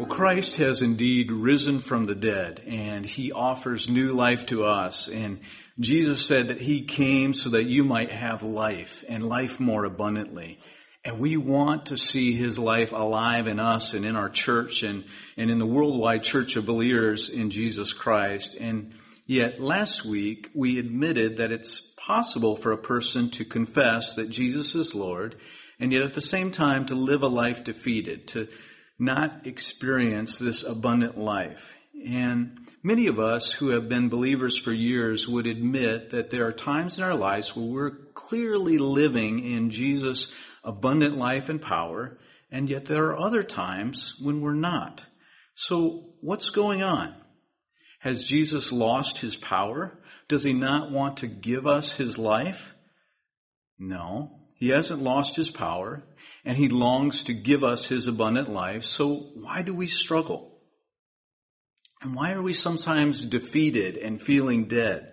Well, Christ has indeed risen from the dead and he offers new life to us. And Jesus said that he came so that you might have life and life more abundantly. And we want to see his life alive in us and in our church and, and in the worldwide church of believers in Jesus Christ. And yet last week we admitted that it's possible for a person to confess that Jesus is Lord and yet at the same time to live a life defeated, to not experience this abundant life. And many of us who have been believers for years would admit that there are times in our lives where we're clearly living in Jesus' abundant life and power, and yet there are other times when we're not. So what's going on? Has Jesus lost his power? Does he not want to give us his life? No, he hasn't lost his power and he longs to give us his abundant life. So why do we struggle? And why are we sometimes defeated and feeling dead?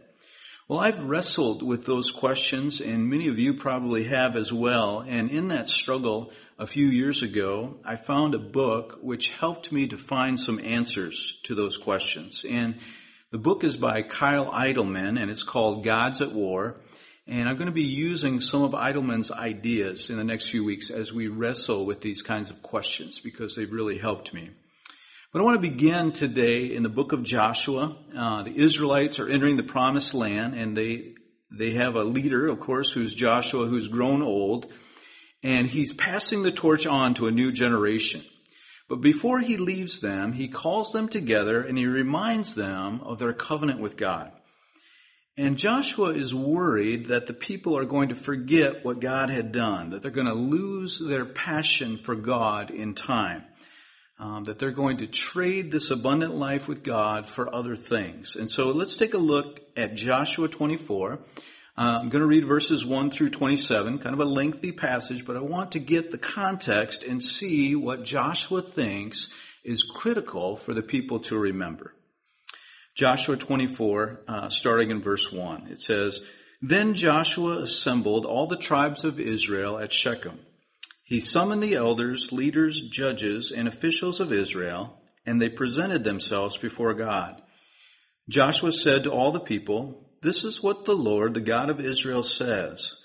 Well, I've wrestled with those questions and many of you probably have as well. And in that struggle a few years ago, I found a book which helped me to find some answers to those questions. And the book is by Kyle Idleman and it's called Gods at War. And I'm going to be using some of Idleman's ideas in the next few weeks as we wrestle with these kinds of questions because they've really helped me. But I want to begin today in the book of Joshua. Uh, the Israelites are entering the promised land and they, they have a leader, of course, who's Joshua, who's grown old, and he's passing the torch on to a new generation. But before he leaves them, he calls them together and he reminds them of their covenant with God. And Joshua is worried that the people are going to forget what God had done, that they're going to lose their passion for God in time, um, that they're going to trade this abundant life with God for other things. And so let's take a look at Joshua 24. Uh, I'm going to read verses 1 through 27, kind of a lengthy passage, but I want to get the context and see what Joshua thinks is critical for the people to remember. Joshua 24, uh, starting in verse 1. It says, Then Joshua assembled all the tribes of Israel at Shechem. He summoned the elders, leaders, judges, and officials of Israel, and they presented themselves before God. Joshua said to all the people, This is what the Lord, the God of Israel, says.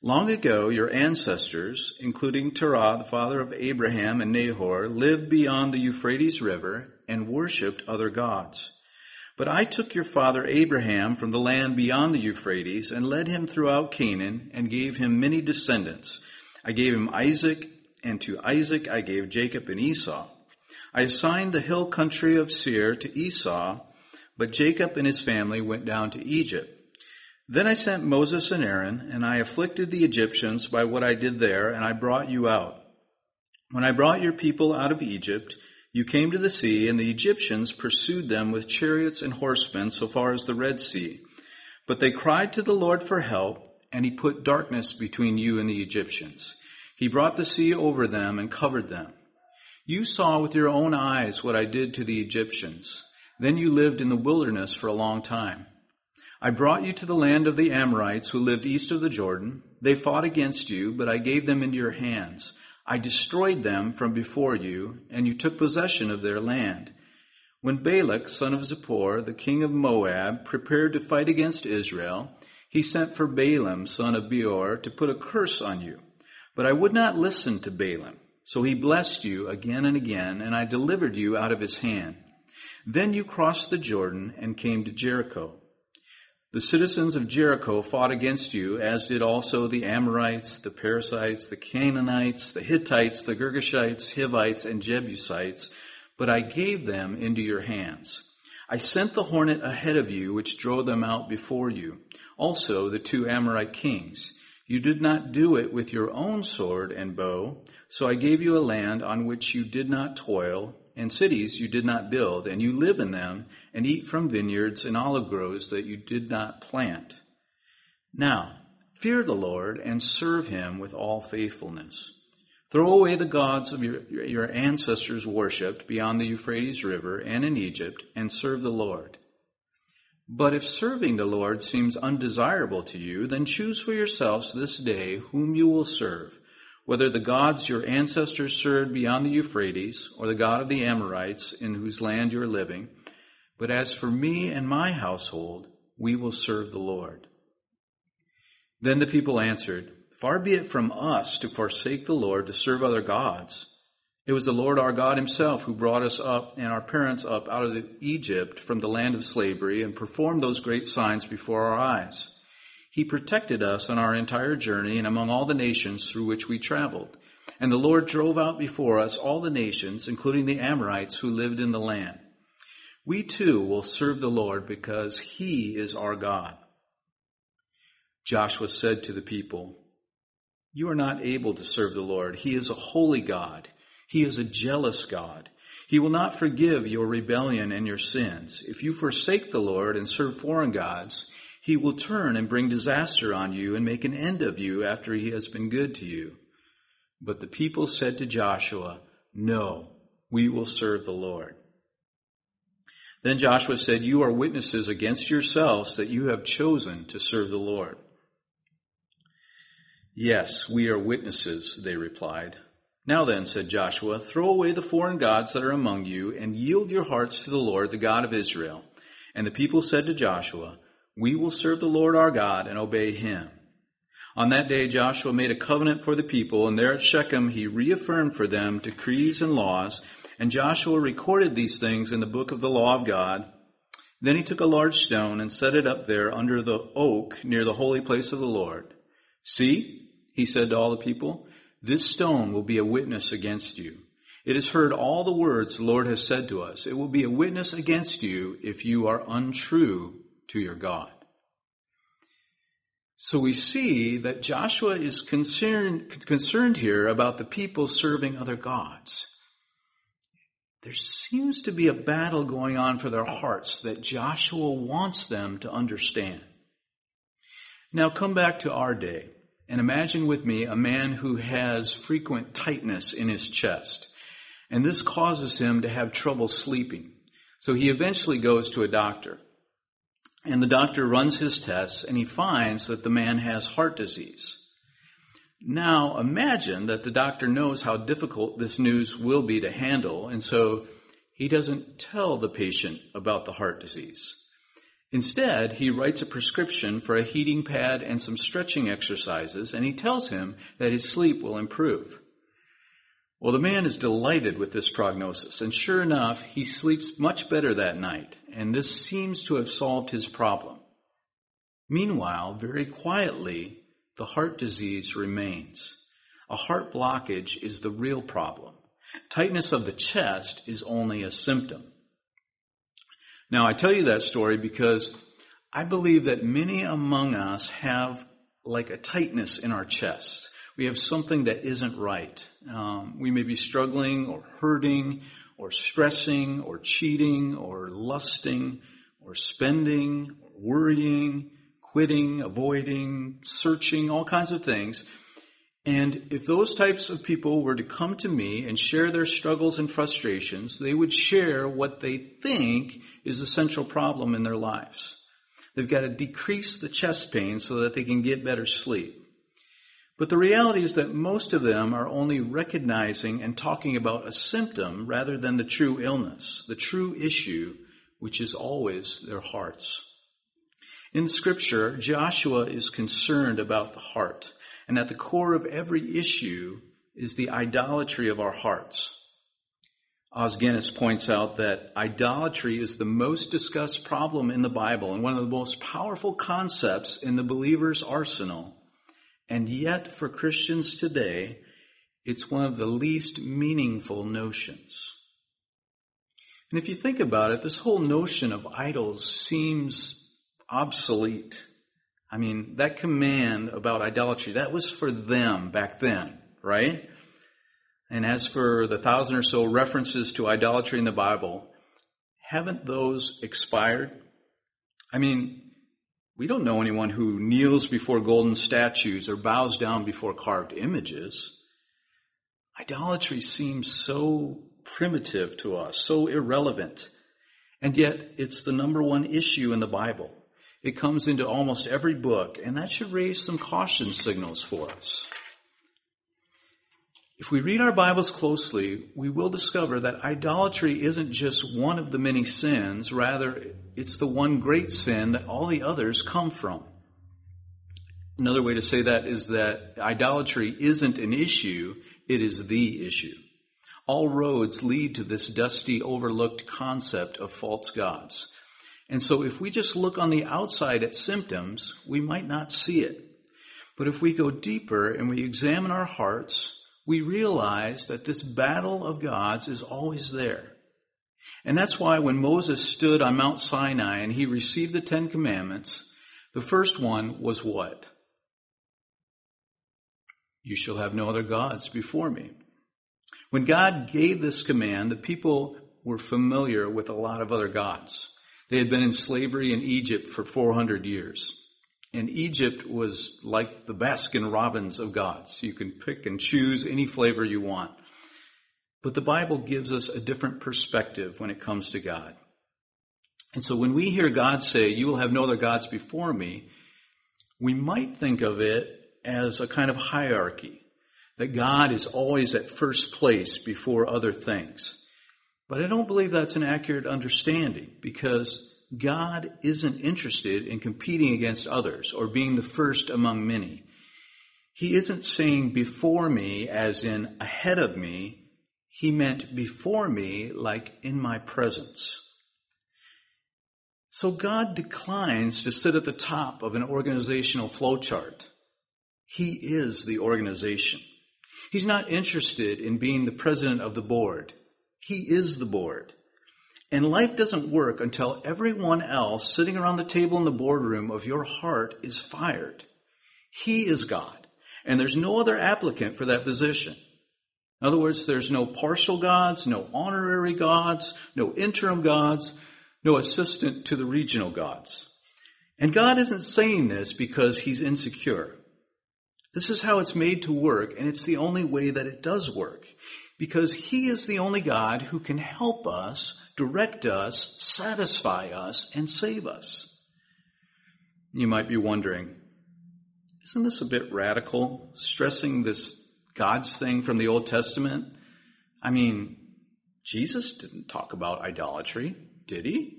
Long ago, your ancestors, including Terah, the father of Abraham and Nahor, lived beyond the Euphrates River and worshipped other gods. But I took your father Abraham from the land beyond the Euphrates and led him throughout Canaan and gave him many descendants. I gave him Isaac, and to Isaac I gave Jacob and Esau. I assigned the hill country of Seir to Esau, but Jacob and his family went down to Egypt. Then I sent Moses and Aaron, and I afflicted the Egyptians by what I did there, and I brought you out. When I brought your people out of Egypt, you came to the sea, and the Egyptians pursued them with chariots and horsemen so far as the Red Sea. But they cried to the Lord for help, and he put darkness between you and the Egyptians. He brought the sea over them and covered them. You saw with your own eyes what I did to the Egyptians. Then you lived in the wilderness for a long time. I brought you to the land of the Amorites who lived east of the Jordan. They fought against you, but I gave them into your hands. I destroyed them from before you, and you took possession of their land. When Balak, son of Zippor, the king of Moab, prepared to fight against Israel, he sent for Balaam, son of Beor, to put a curse on you. But I would not listen to Balaam. So he blessed you again and again, and I delivered you out of his hand. Then you crossed the Jordan and came to Jericho. The citizens of Jericho fought against you, as did also the Amorites, the Perizzites, the Canaanites, the Hittites, the Girgashites, Hivites, and Jebusites, but I gave them into your hands. I sent the hornet ahead of you, which drove them out before you. Also the two Amorite kings. You did not do it with your own sword and bow, so I gave you a land on which you did not toil, and cities you did not build, and you live in them, and eat from vineyards and olive groves that you did not plant. Now, fear the Lord and serve him with all faithfulness. Throw away the gods of your, your ancestors worshipped beyond the Euphrates River and in Egypt, and serve the Lord. But if serving the Lord seems undesirable to you, then choose for yourselves this day whom you will serve whether the gods your ancestors served beyond the Euphrates, or the God of the Amorites in whose land you are living. But as for me and my household, we will serve the Lord. Then the people answered, Far be it from us to forsake the Lord to serve other gods. It was the Lord our God himself who brought us up and our parents up out of Egypt from the land of slavery and performed those great signs before our eyes. He protected us on our entire journey and among all the nations through which we traveled. And the Lord drove out before us all the nations, including the Amorites who lived in the land. We too will serve the Lord because he is our God. Joshua said to the people, You are not able to serve the Lord. He is a holy God. He is a jealous God. He will not forgive your rebellion and your sins. If you forsake the Lord and serve foreign gods, he will turn and bring disaster on you and make an end of you after he has been good to you. But the people said to Joshua, No, we will serve the Lord. Then Joshua said, You are witnesses against yourselves that you have chosen to serve the Lord. Yes, we are witnesses, they replied. Now then, said Joshua, throw away the foreign gods that are among you and yield your hearts to the Lord, the God of Israel. And the people said to Joshua, we will serve the Lord our God and obey him. On that day, Joshua made a covenant for the people, and there at Shechem he reaffirmed for them decrees and laws. And Joshua recorded these things in the book of the law of God. Then he took a large stone and set it up there under the oak near the holy place of the Lord. See, he said to all the people, this stone will be a witness against you. It has heard all the words the Lord has said to us. It will be a witness against you if you are untrue to your God. So we see that Joshua is concerned, concerned here about the people serving other gods. There seems to be a battle going on for their hearts that Joshua wants them to understand. Now come back to our day and imagine with me a man who has frequent tightness in his chest. And this causes him to have trouble sleeping. So he eventually goes to a doctor. And the doctor runs his tests and he finds that the man has heart disease. Now imagine that the doctor knows how difficult this news will be to handle, and so he doesn't tell the patient about the heart disease. Instead, he writes a prescription for a heating pad and some stretching exercises, and he tells him that his sleep will improve. Well, the man is delighted with this prognosis, and sure enough, he sleeps much better that night, and this seems to have solved his problem. Meanwhile, very quietly, the heart disease remains. A heart blockage is the real problem. Tightness of the chest is only a symptom. Now, I tell you that story because I believe that many among us have like a tightness in our chest we have something that isn't right. Um, we may be struggling or hurting or stressing or cheating or lusting or spending or worrying, quitting, avoiding, searching, all kinds of things. And if those types of people were to come to me and share their struggles and frustrations, they would share what they think is the central problem in their lives. They've got to decrease the chest pain so that they can get better sleep. But the reality is that most of them are only recognizing and talking about a symptom rather than the true illness, the true issue, which is always their hearts. In scripture, Joshua is concerned about the heart, and at the core of every issue is the idolatry of our hearts. Os Guinness points out that idolatry is the most discussed problem in the Bible and one of the most powerful concepts in the believer's arsenal and yet, for Christians today, it's one of the least meaningful notions. And if you think about it, this whole notion of idols seems obsolete. I mean, that command about idolatry, that was for them back then, right? And as for the thousand or so references to idolatry in the Bible, haven't those expired? I mean, we don't know anyone who kneels before golden statues or bows down before carved images. Idolatry seems so primitive to us, so irrelevant. And yet, it's the number one issue in the Bible. It comes into almost every book, and that should raise some caution signals for us. If we read our Bibles closely, we will discover that idolatry isn't just one of the many sins, rather, it's the one great sin that all the others come from. Another way to say that is that idolatry isn't an issue, it is the issue. All roads lead to this dusty, overlooked concept of false gods. And so if we just look on the outside at symptoms, we might not see it. But if we go deeper and we examine our hearts, we realize that this battle of gods is always there. And that's why when Moses stood on Mount Sinai and he received the Ten Commandments, the first one was what? You shall have no other gods before me. When God gave this command, the people were familiar with a lot of other gods. They had been in slavery in Egypt for 400 years. And Egypt was like the Baskin Robbins of gods. You can pick and choose any flavor you want. But the Bible gives us a different perspective when it comes to God. And so when we hear God say, You will have no other gods before me, we might think of it as a kind of hierarchy that God is always at first place before other things. But I don't believe that's an accurate understanding because God isn't interested in competing against others or being the first among many. He isn't saying before me as in ahead of me. He meant before me like in my presence. So God declines to sit at the top of an organizational flowchart. He is the organization. He's not interested in being the president of the board. He is the board. And life doesn't work until everyone else sitting around the table in the boardroom of your heart is fired. He is God. And there's no other applicant for that position. In other words, there's no partial gods, no honorary gods, no interim gods, no assistant to the regional gods. And God isn't saying this because he's insecure. This is how it's made to work, and it's the only way that it does work. Because He is the only God who can help us, direct us, satisfy us, and save us. You might be wondering, isn't this a bit radical, stressing this God's thing from the Old Testament? I mean, Jesus didn't talk about idolatry, did he?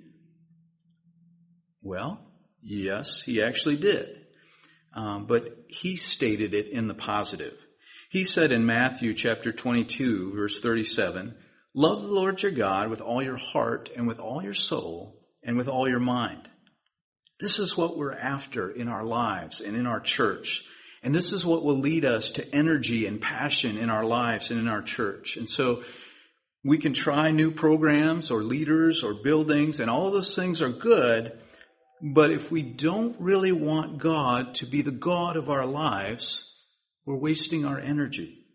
Well, yes, he actually did um, but he stated it in the positive. He said in Matthew chapter 22, verse 37, Love the Lord your God with all your heart and with all your soul and with all your mind. This is what we're after in our lives and in our church. And this is what will lead us to energy and passion in our lives and in our church. And so we can try new programs or leaders or buildings, and all those things are good, but if we don't really want God to be the God of our lives, we're wasting our energy.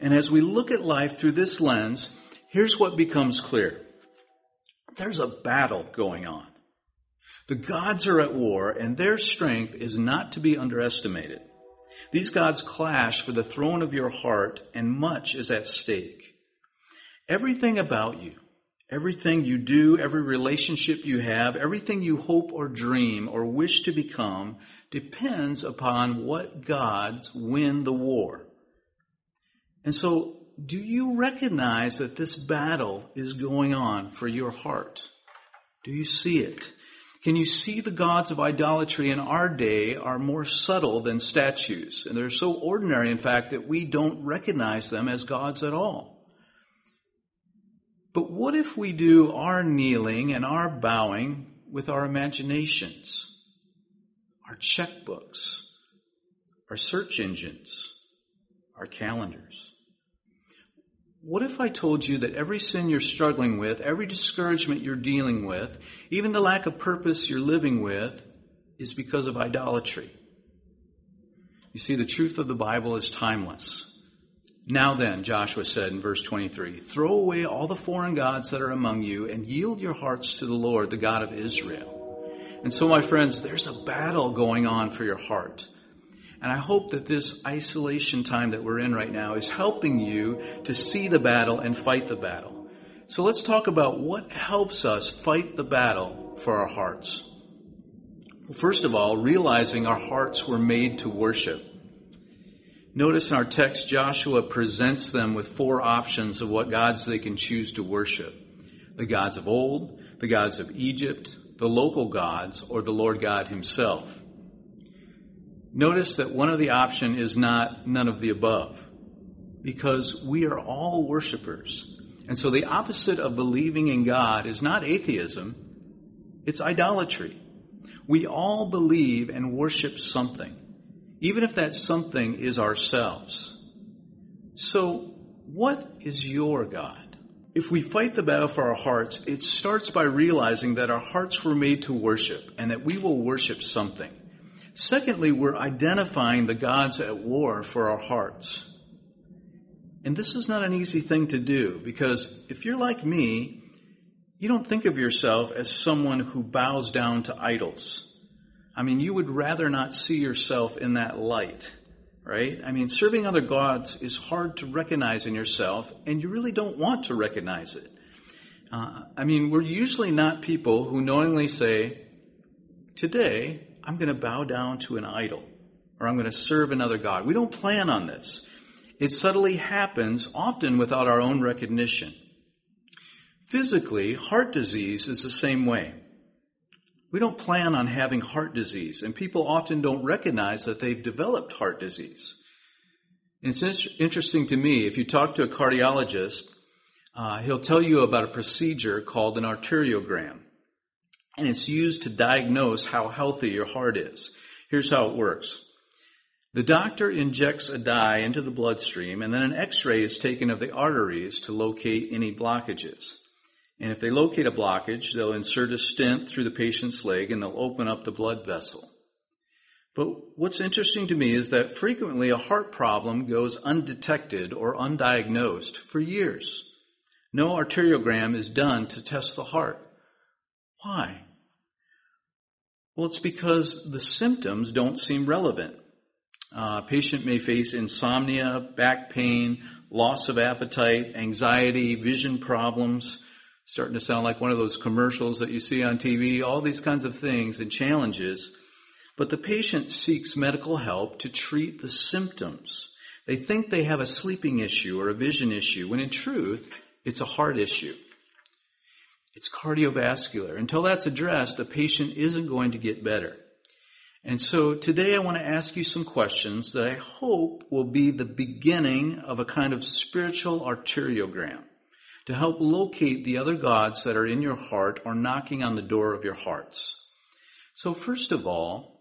And as we look at life through this lens, here's what becomes clear. There's a battle going on. The gods are at war and their strength is not to be underestimated. These gods clash for the throne of your heart and much is at stake. Everything about you, Everything you do, every relationship you have, everything you hope or dream or wish to become depends upon what gods win the war. And so, do you recognize that this battle is going on for your heart? Do you see it? Can you see the gods of idolatry in our day are more subtle than statues? And they're so ordinary, in fact, that we don't recognize them as gods at all. But what if we do our kneeling and our bowing with our imaginations, our checkbooks, our search engines, our calendars? What if I told you that every sin you're struggling with, every discouragement you're dealing with, even the lack of purpose you're living with, is because of idolatry? You see, the truth of the Bible is timeless. Now then, Joshua said in verse 23, throw away all the foreign gods that are among you and yield your hearts to the Lord, the God of Israel. And so, my friends, there's a battle going on for your heart. And I hope that this isolation time that we're in right now is helping you to see the battle and fight the battle. So let's talk about what helps us fight the battle for our hearts. Well, first of all, realizing our hearts were made to worship. Notice in our text, Joshua presents them with four options of what gods they can choose to worship. The gods of old, the gods of Egypt, the local gods, or the Lord God himself. Notice that one of the option is not none of the above, because we are all worshipers. And so the opposite of believing in God is not atheism, it's idolatry. We all believe and worship something, even if that something is ourselves. So, what is your God? If we fight the battle for our hearts, it starts by realizing that our hearts were made to worship and that we will worship something. Secondly, we're identifying the gods at war for our hearts. And this is not an easy thing to do because if you're like me, you don't think of yourself as someone who bows down to idols. I mean, you would rather not see yourself in that light, right? I mean, serving other gods is hard to recognize in yourself, and you really don't want to recognize it. Uh, I mean, we're usually not people who knowingly say, Today, I'm going to bow down to an idol, or I'm going to serve another God. We don't plan on this. It subtly happens, often without our own recognition. Physically, heart disease is the same way. We don't plan on having heart disease, and people often don't recognize that they've developed heart disease. And it's interesting to me, if you talk to a cardiologist, uh, he'll tell you about a procedure called an arteriogram. And it's used to diagnose how healthy your heart is. Here's how it works. The doctor injects a dye into the bloodstream, and then an x-ray is taken of the arteries to locate any blockages. And if they locate a blockage, they'll insert a stent through the patient's leg and they'll open up the blood vessel. But what's interesting to me is that frequently a heart problem goes undetected or undiagnosed for years. No arteriogram is done to test the heart. Why? Well, it's because the symptoms don't seem relevant. Uh, a patient may face insomnia, back pain, loss of appetite, anxiety, vision problems, starting to sound like one of those commercials that you see on TV, all these kinds of things and challenges. But the patient seeks medical help to treat the symptoms. They think they have a sleeping issue or a vision issue, when in truth, it's a heart issue. It's cardiovascular. Until that's addressed, the patient isn't going to get better. And so today I want to ask you some questions that I hope will be the beginning of a kind of spiritual arteriogram to help locate the other gods that are in your heart or knocking on the door of your hearts. So, first of all,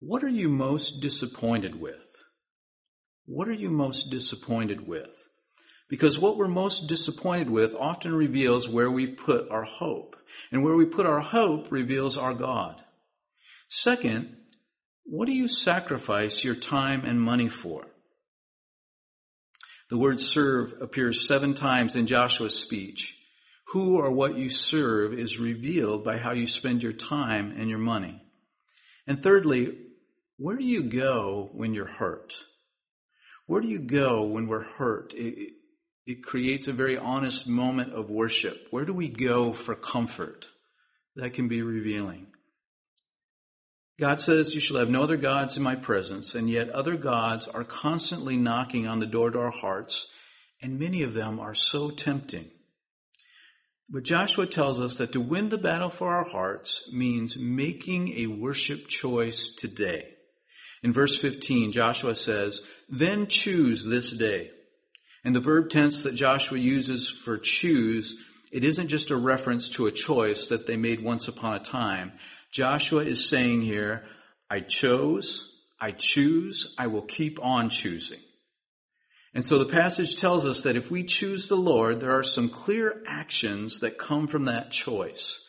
what are you most disappointed with? What are you most disappointed with? Because what we're most disappointed with often reveals where we've put our hope. And where we put our hope reveals our God. Second, what do you sacrifice your time and money for? The word serve appears seven times in Joshua's speech. Who or what you serve is revealed by how you spend your time and your money. And thirdly, where do you go when you're hurt? Where do you go when we're hurt? It, it creates a very honest moment of worship. Where do we go for comfort? That can be revealing. God says, You shall have no other gods in my presence, and yet other gods are constantly knocking on the door to our hearts, and many of them are so tempting. But Joshua tells us that to win the battle for our hearts means making a worship choice today. In verse 15, Joshua says, Then choose this day. And the verb tense that Joshua uses for choose, it isn't just a reference to a choice that they made once upon a time. Joshua is saying here, I chose, I choose, I will keep on choosing. And so the passage tells us that if we choose the Lord, there are some clear actions that come from that choice.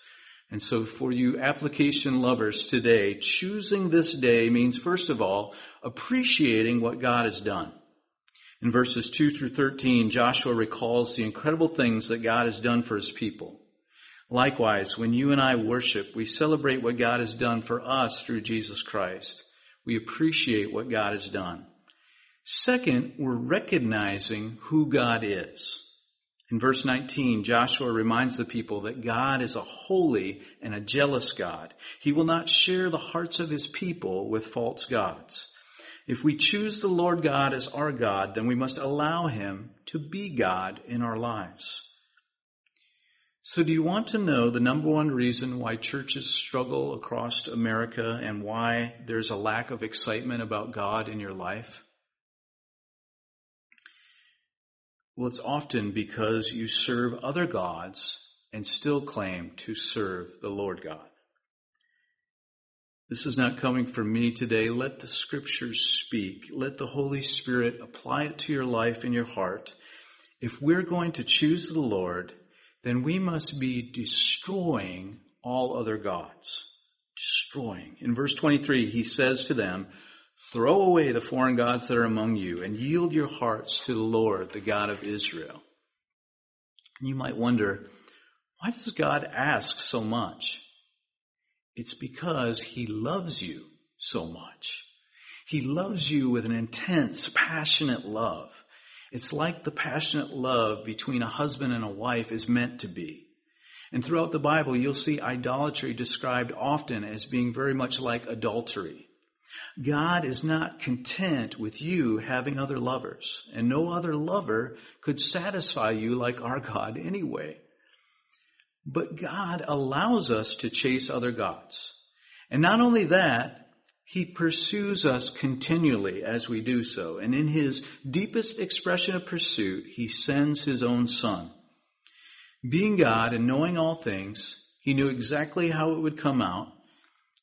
And so for you application lovers today, choosing this day means first of all, appreciating what God has done. In verses 2 through 13, Joshua recalls the incredible things that God has done for his people. Likewise, when you and I worship, we celebrate what God has done for us through Jesus Christ. We appreciate what God has done. Second, we're recognizing who God is. In verse 19, Joshua reminds the people that God is a holy and a jealous God. He will not share the hearts of his people with false gods. If we choose the Lord God as our God, then we must allow him to be God in our lives. So do you want to know the number one reason why churches struggle across America and why there's a lack of excitement about God in your life? Well, it's often because you serve other gods and still claim to serve the Lord God. This is not coming from me today. Let the scriptures speak. Let the Holy Spirit apply it to your life and your heart. If we're going to choose the Lord, then we must be destroying all other gods. Destroying. In verse 23, he says to them, Throw away the foreign gods that are among you and yield your hearts to the Lord, the God of Israel. And you might wonder, why does God ask so much? It's because he loves you so much. He loves you with an intense, passionate love. It's like the passionate love between a husband and a wife is meant to be. And throughout the Bible, you'll see idolatry described often as being very much like adultery. God is not content with you having other lovers, and no other lover could satisfy you like our God anyway. But God allows us to chase other gods. And not only that, he pursues us continually as we do so. And in his deepest expression of pursuit, he sends his own son. Being God and knowing all things, he knew exactly how it would come out.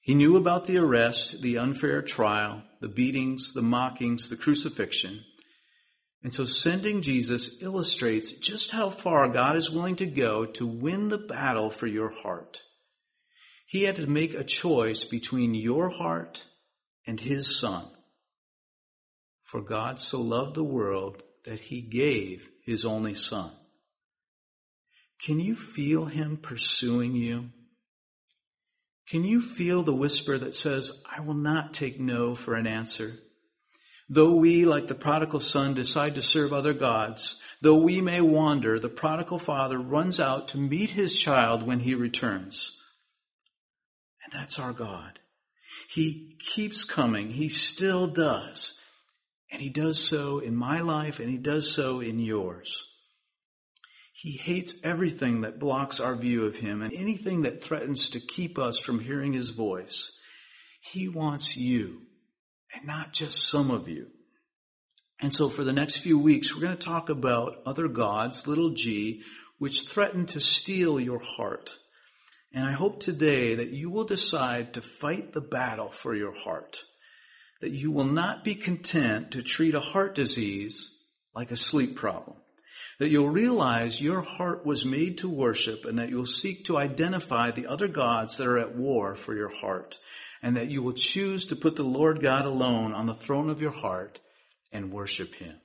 He knew about the arrest, the unfair trial, the beatings, the mockings, the crucifixion. And so sending Jesus illustrates just how far God is willing to go to win the battle for your heart. He had to make a choice between your heart and his son. For God so loved the world that he gave his only son. Can you feel him pursuing you? Can you feel the whisper that says, I will not take no for an answer? Though we, like the prodigal son, decide to serve other gods, though we may wander, the prodigal father runs out to meet his child when he returns. And that's our God. He keeps coming. He still does. And he does so in my life and he does so in yours. He hates everything that blocks our view of him and anything that threatens to keep us from hearing his voice. He wants you and not just some of you. And so for the next few weeks, we're going to talk about other gods, little g, which threaten to steal your heart. And I hope today that you will decide to fight the battle for your heart. That you will not be content to treat a heart disease like a sleep problem. That you'll realize your heart was made to worship and that you'll seek to identify the other gods that are at war for your heart. And that you will choose to put the Lord God alone on the throne of your heart and worship Him.